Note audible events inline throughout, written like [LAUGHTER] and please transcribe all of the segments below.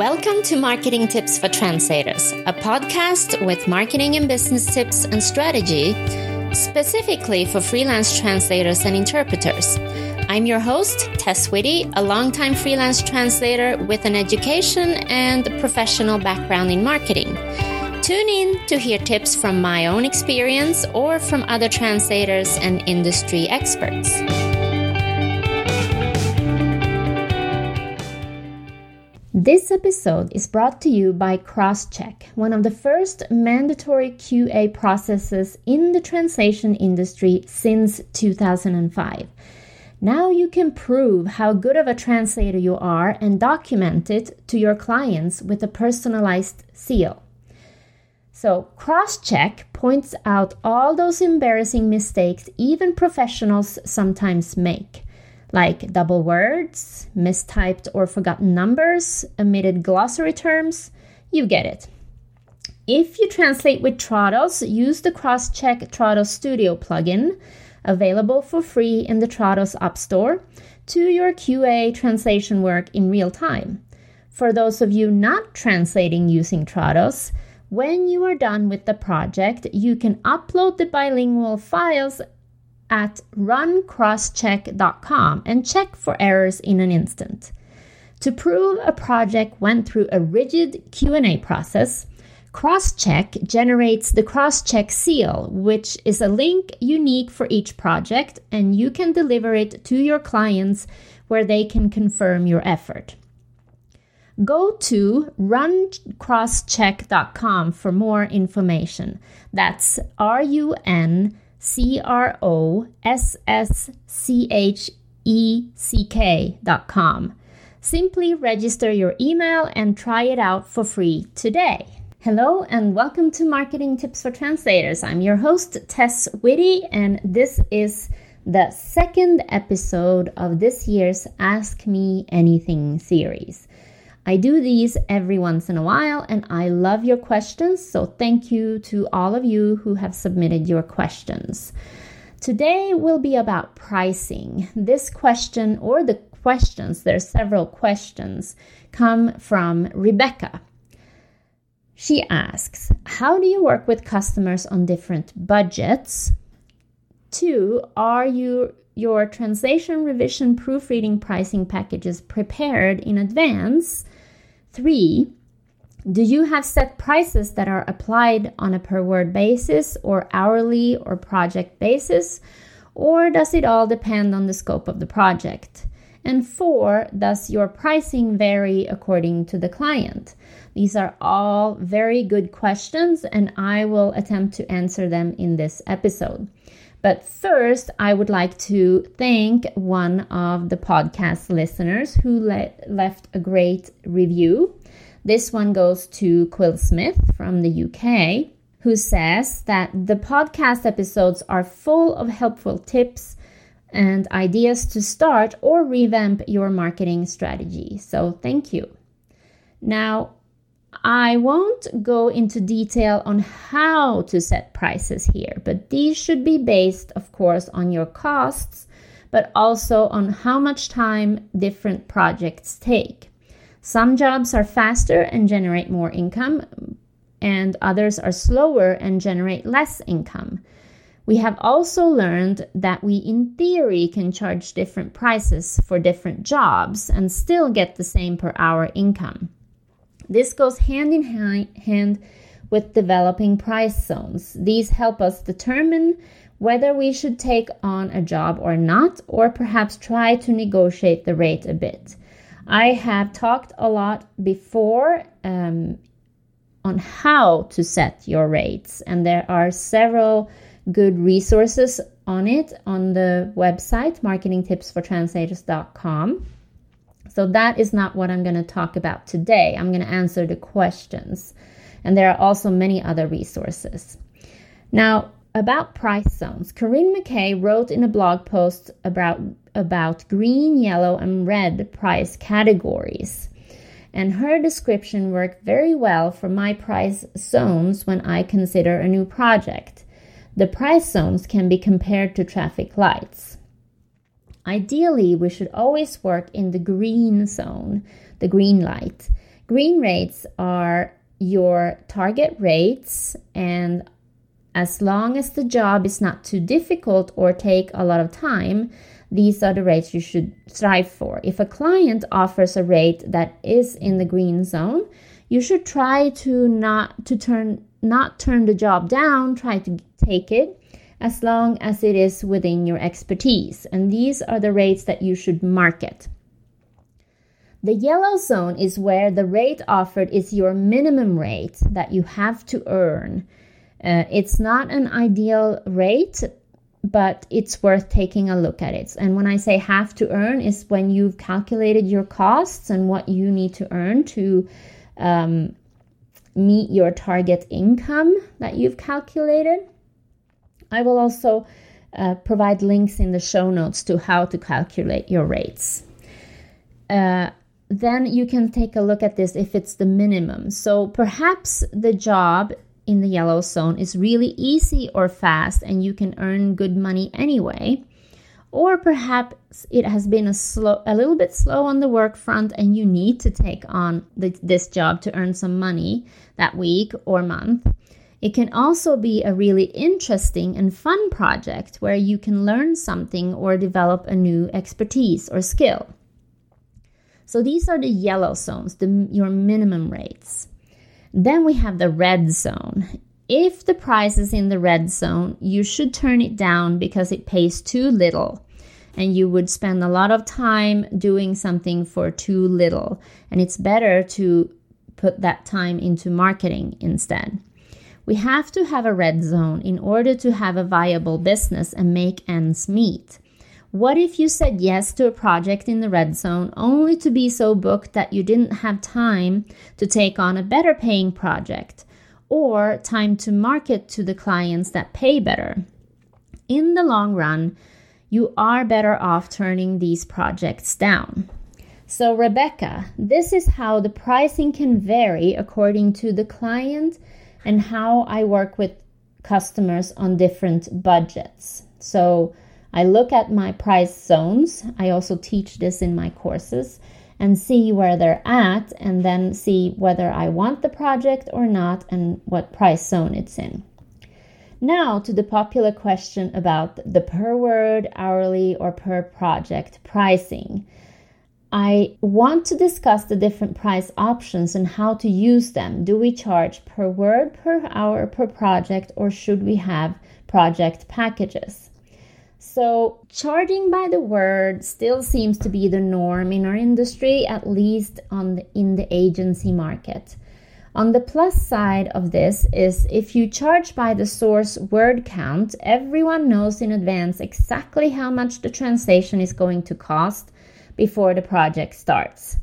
Welcome to Marketing Tips for Translators, a podcast with marketing and business tips and strategy specifically for freelance translators and interpreters. I'm your host, Tess Whitty, a longtime freelance translator with an education and professional background in marketing. Tune in to hear tips from my own experience or from other translators and industry experts. This episode is brought to you by Crosscheck, one of the first mandatory QA processes in the translation industry since 2005. Now you can prove how good of a translator you are and document it to your clients with a personalized seal. So, Crosscheck points out all those embarrassing mistakes even professionals sometimes make like double words, mistyped or forgotten numbers, omitted glossary terms. You get it. If you translate with Trados, use the Crosscheck Trados Studio plugin, available for free in the Trados App Store, to your QA translation work in real time. For those of you not translating using Trados, when you are done with the project, you can upload the bilingual files at runcrosscheck.com and check for errors in an instant. To prove a project went through a rigid Q&A process, Crosscheck generates the Crosscheck seal, which is a link unique for each project, and you can deliver it to your clients where they can confirm your effort. Go to runcrosscheck.com for more information. That's R U N C R O S S C H E C K dot com. Simply register your email and try it out for free today. Hello and welcome to Marketing Tips for Translators. I'm your host, Tess Whitty, and this is the second episode of this year's Ask Me Anything series. I do these every once in a while and I love your questions, so thank you to all of you who have submitted your questions. Today will be about pricing. This question, or the questions, there are several questions, come from Rebecca. She asks, How do you work with customers on different budgets? Two, are you your translation, revision, proofreading, pricing packages prepared in advance? Three, do you have set prices that are applied on a per word basis or hourly or project basis? Or does it all depend on the scope of the project? And four, does your pricing vary according to the client? These are all very good questions, and I will attempt to answer them in this episode. But first, I would like to thank one of the podcast listeners who le- left a great review. This one goes to Quill Smith from the UK, who says that the podcast episodes are full of helpful tips and ideas to start or revamp your marketing strategy. So, thank you. Now, I won't go into detail on how to set prices here, but these should be based, of course, on your costs, but also on how much time different projects take. Some jobs are faster and generate more income, and others are slower and generate less income. We have also learned that we, in theory, can charge different prices for different jobs and still get the same per hour income. This goes hand in hand with developing price zones. These help us determine whether we should take on a job or not, or perhaps try to negotiate the rate a bit. I have talked a lot before um, on how to set your rates, and there are several good resources on it on the website marketingtipsfortranslators.com. So that is not what I'm going to talk about today. I'm going to answer the questions. And there are also many other resources. Now, about price zones, Corinne McKay wrote in a blog post about, about green, yellow, and red price categories. And her description worked very well for my price zones when I consider a new project. The price zones can be compared to traffic lights. Ideally, we should always work in the green zone, the green light. Green rates are your target rates and as long as the job is not too difficult or take a lot of time, these are the rates you should strive for. If a client offers a rate that is in the green zone, you should try to not to turn not turn the job down, try to take it as long as it is within your expertise. And these are the rates that you should market. The yellow zone is where the rate offered is your minimum rate that you have to earn. Uh, it's not an ideal rate, but it's worth taking a look at it. And when I say have to earn, is when you've calculated your costs and what you need to earn to um, meet your target income that you've calculated. I will also uh, provide links in the show notes to how to calculate your rates. Uh, then you can take a look at this if it's the minimum. So perhaps the job in the yellow zone is really easy or fast and you can earn good money anyway. Or perhaps it has been a slow a little bit slow on the work front and you need to take on the, this job to earn some money that week or month. It can also be a really interesting and fun project where you can learn something or develop a new expertise or skill. So these are the yellow zones, the, your minimum rates. Then we have the red zone. If the price is in the red zone, you should turn it down because it pays too little and you would spend a lot of time doing something for too little. And it's better to put that time into marketing instead. We have to have a red zone in order to have a viable business and make ends meet. What if you said yes to a project in the red zone only to be so booked that you didn't have time to take on a better paying project or time to market to the clients that pay better? In the long run, you are better off turning these projects down. So, Rebecca, this is how the pricing can vary according to the client and how I work with customers on different budgets. So, I look at my price zones. I also teach this in my courses and see where they're at and then see whether I want the project or not and what price zone it's in. Now to the popular question about the per word, hourly, or per project pricing. I want to discuss the different price options and how to use them. Do we charge per word, per hour, per project, or should we have project packages? So, charging by the word still seems to be the norm in our industry, at least on the, in the agency market. On the plus side of this is if you charge by the source word count, everyone knows in advance exactly how much the translation is going to cost before the project starts.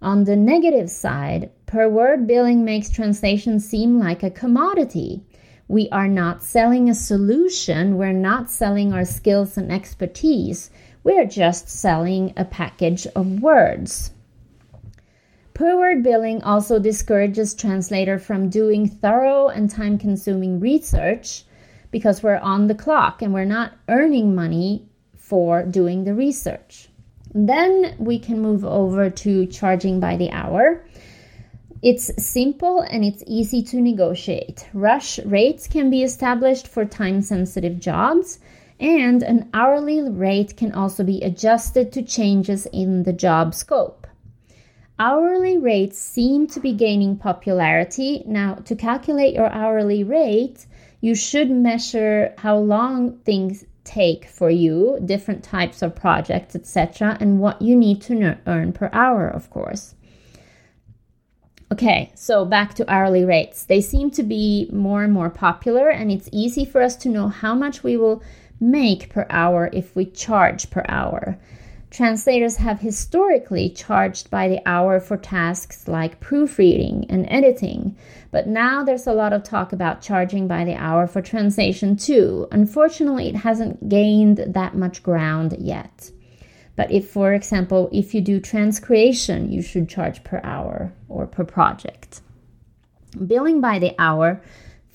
On the negative side, per word billing makes translation seem like a commodity. We are not selling a solution. We're not selling our skills and expertise. We're just selling a package of words. Per word billing also discourages translator from doing thorough and time consuming research because we're on the clock and we're not earning money for doing the research. Then we can move over to charging by the hour. It's simple and it's easy to negotiate. Rush rates can be established for time sensitive jobs, and an hourly rate can also be adjusted to changes in the job scope. Hourly rates seem to be gaining popularity. Now, to calculate your hourly rate, you should measure how long things take for you, different types of projects, etc., and what you need to earn per hour, of course. Okay, so back to hourly rates. They seem to be more and more popular, and it's easy for us to know how much we will make per hour if we charge per hour. Translators have historically charged by the hour for tasks like proofreading and editing, but now there's a lot of talk about charging by the hour for translation too. Unfortunately, it hasn't gained that much ground yet. But if, for example, if you do transcreation, you should charge per hour or per project. Billing by the hour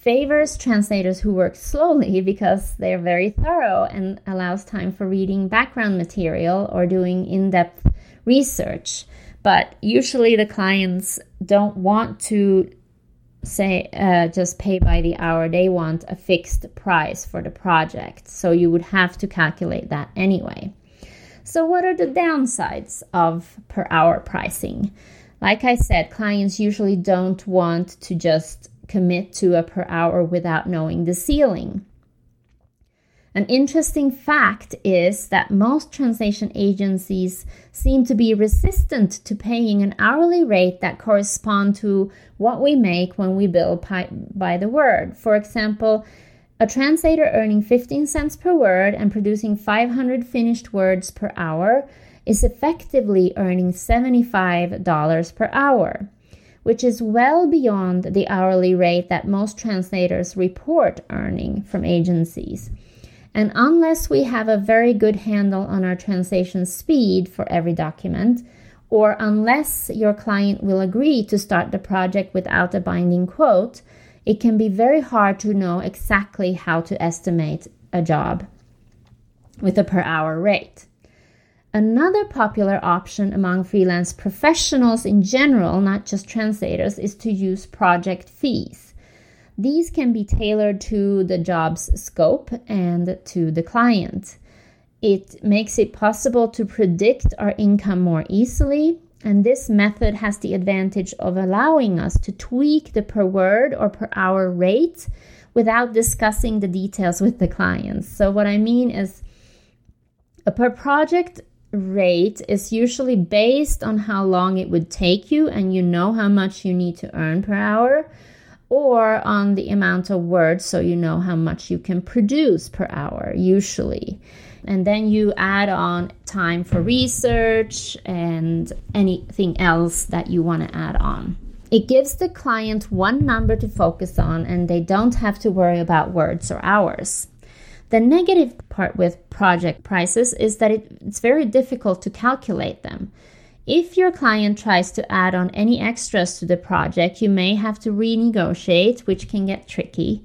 favors translators who work slowly [LAUGHS] because they're very thorough and allows time for reading background material or doing in depth research. But usually the clients don't want to say uh, just pay by the hour. They want a fixed price for the project. So you would have to calculate that anyway. So what are the downsides of per hour pricing? Like i said clients usually don't want to just commit to a per hour without knowing the ceiling an interesting fact is that most translation agencies seem to be resistant to paying an hourly rate that correspond to what we make when we bill by the word. For example, a translator earning 15 cents per word and producing 500 finished words per hour is effectively earning $75 per hour, which is well beyond the hourly rate that most translators report earning from agencies. And unless we have a very good handle on our translation speed for every document, or unless your client will agree to start the project without a binding quote, it can be very hard to know exactly how to estimate a job with a per hour rate. Another popular option among freelance professionals in general, not just translators, is to use project fees. These can be tailored to the job's scope and to the client. It makes it possible to predict our income more easily, and this method has the advantage of allowing us to tweak the per word or per hour rate without discussing the details with the clients. So, what I mean is a per project rate is usually based on how long it would take you, and you know how much you need to earn per hour or on the amount of words so you know how much you can produce per hour, usually. And then you add on time for research and anything else that you want to add on. It gives the client one number to focus on and they don't have to worry about words or hours. The negative part with project prices is that it, it's very difficult to calculate them. If your client tries to add on any extras to the project, you may have to renegotiate, which can get tricky.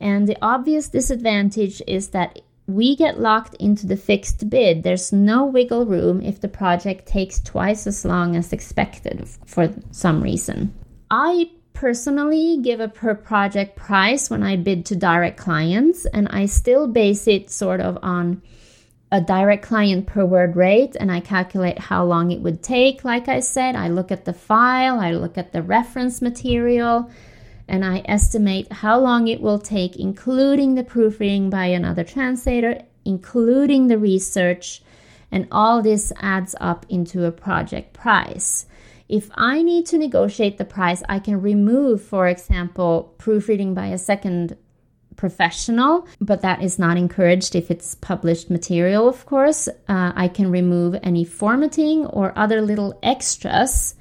And the obvious disadvantage is that we get locked into the fixed bid. There's no wiggle room if the project takes twice as long as expected for some reason. I personally give a per project price when I bid to direct clients, and I still base it sort of on a direct client per word rate and I calculate how long it would take. Like I said, I look at the file, I look at the reference material, and I estimate how long it will take, including the proofreading by another translator, including the research, and all this adds up into a project price. If I need to negotiate the price, I can remove, for example, proofreading by a second professional, but that is not encouraged if it's published material, of course. Uh, I can remove any formatting or other little extras,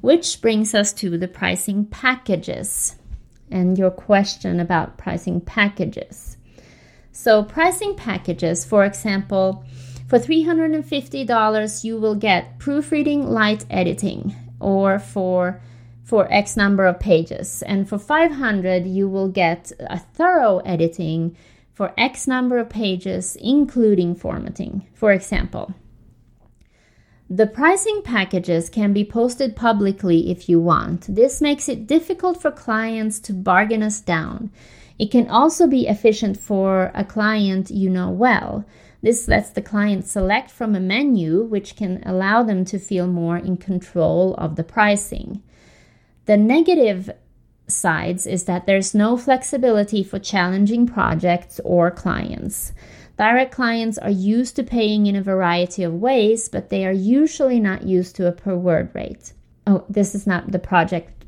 which brings us to the pricing packages and your question about pricing packages. So, pricing packages, for example, for $350, you will get proofreading light editing, or for for X number of pages. And for 500, you will get a thorough editing for X number of pages, including formatting, for example. The pricing packages can be posted publicly if you want. This makes it difficult for clients to bargain us down. It can also be efficient for a client you know well. This lets the client select from a menu, which can allow them to feel more in control of the pricing. The negative sides is that there's no flexibility for challenging projects or clients. Direct clients are used to paying in a variety of ways, but they are usually not used to a per word rate. Oh, this is not the project,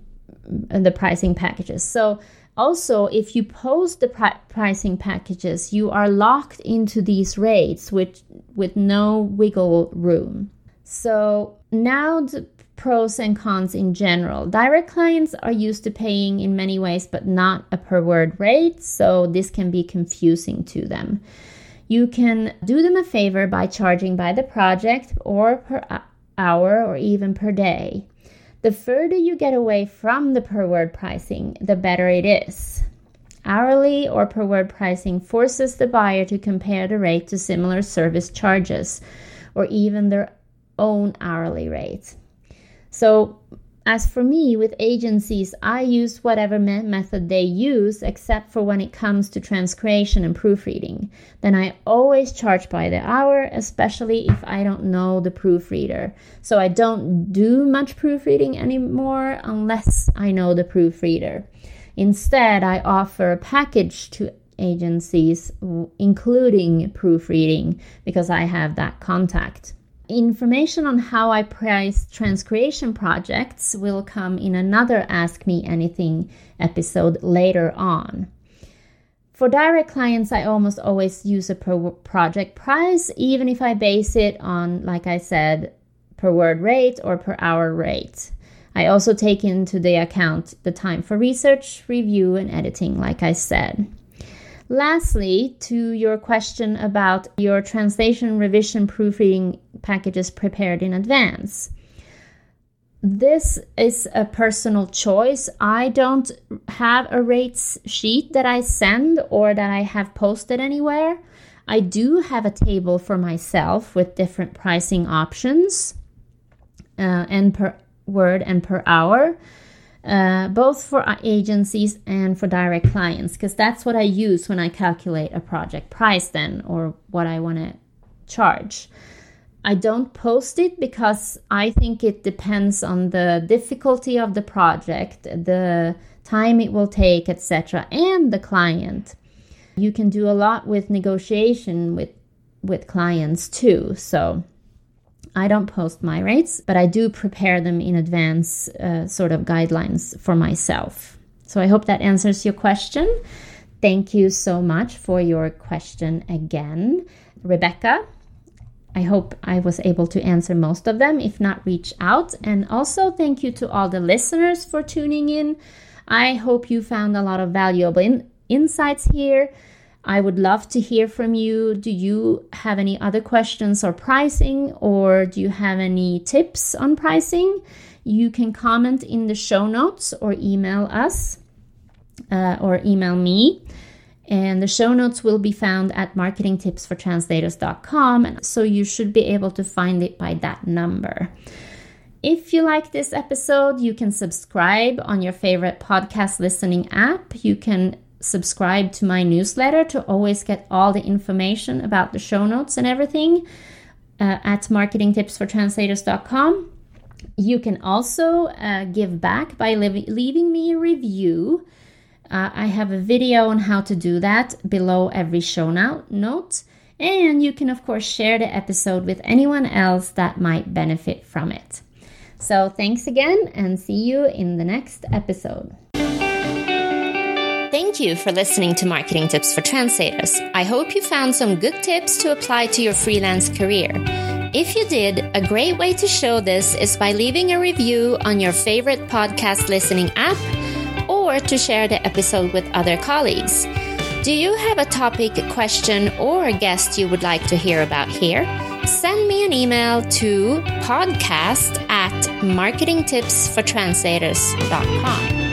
the pricing packages. So, also, if you post the pri- pricing packages, you are locked into these rates with, with no wiggle room. So, now the pros and cons in general. Direct clients are used to paying in many ways, but not a per word rate, so this can be confusing to them. You can do them a favor by charging by the project or per uh, hour or even per day. The further you get away from the per word pricing, the better it is. Hourly or per word pricing forces the buyer to compare the rate to similar service charges or even their own hourly rate. So, as for me, with agencies, I use whatever me- method they use, except for when it comes to transcreation and proofreading. Then I always charge by the hour, especially if I don't know the proofreader. So I don't do much proofreading anymore unless I know the proofreader. Instead, I offer a package to agencies, including proofreading, because I have that contact. Information on how I price transcreation projects will come in another Ask Me Anything episode later on. For direct clients, I almost always use a project price, even if I base it on, like I said, per word rate or per hour rate. I also take into the account the time for research, review, and editing, like I said. Lastly, to your question about your translation, revision, proofreading packages prepared in advance. This is a personal choice. I don't have a rates sheet that I send or that I have posted anywhere. I do have a table for myself with different pricing options uh, and per word and per hour uh, both for agencies and for direct clients, because that's what I use when I calculate a project price, then, or what I want to charge. I don't post it because I think it depends on the difficulty of the project, the time it will take, etc., and the client. You can do a lot with negotiation with with clients too. So I don't post my rates, but I do prepare them in advance, uh, sort of guidelines for myself. So I hope that answers your question. Thank you so much for your question again, Rebecca. I hope I was able to answer most of them. If not, reach out. And also, thank you to all the listeners for tuning in. I hope you found a lot of valuable in- insights here. I would love to hear from you. Do you have any other questions or pricing, or do you have any tips on pricing? You can comment in the show notes or email us uh, or email me. And the show notes will be found at marketingtipsfortranslators.com. So you should be able to find it by that number. If you like this episode, you can subscribe on your favorite podcast listening app. You can subscribe to my newsletter to always get all the information about the show notes and everything uh, at marketingtipsfortranslators.com. You can also uh, give back by leaving me a review. Uh, I have a video on how to do that below every show now, note. And you can, of course, share the episode with anyone else that might benefit from it. So, thanks again, and see you in the next episode. Thank you for listening to Marketing Tips for Translators. I hope you found some good tips to apply to your freelance career. If you did, a great way to show this is by leaving a review on your favorite podcast listening app to share the episode with other colleagues. Do you have a topic, question, or a guest you would like to hear about here? Send me an email to podcast at marketingtipsfortranslators.com.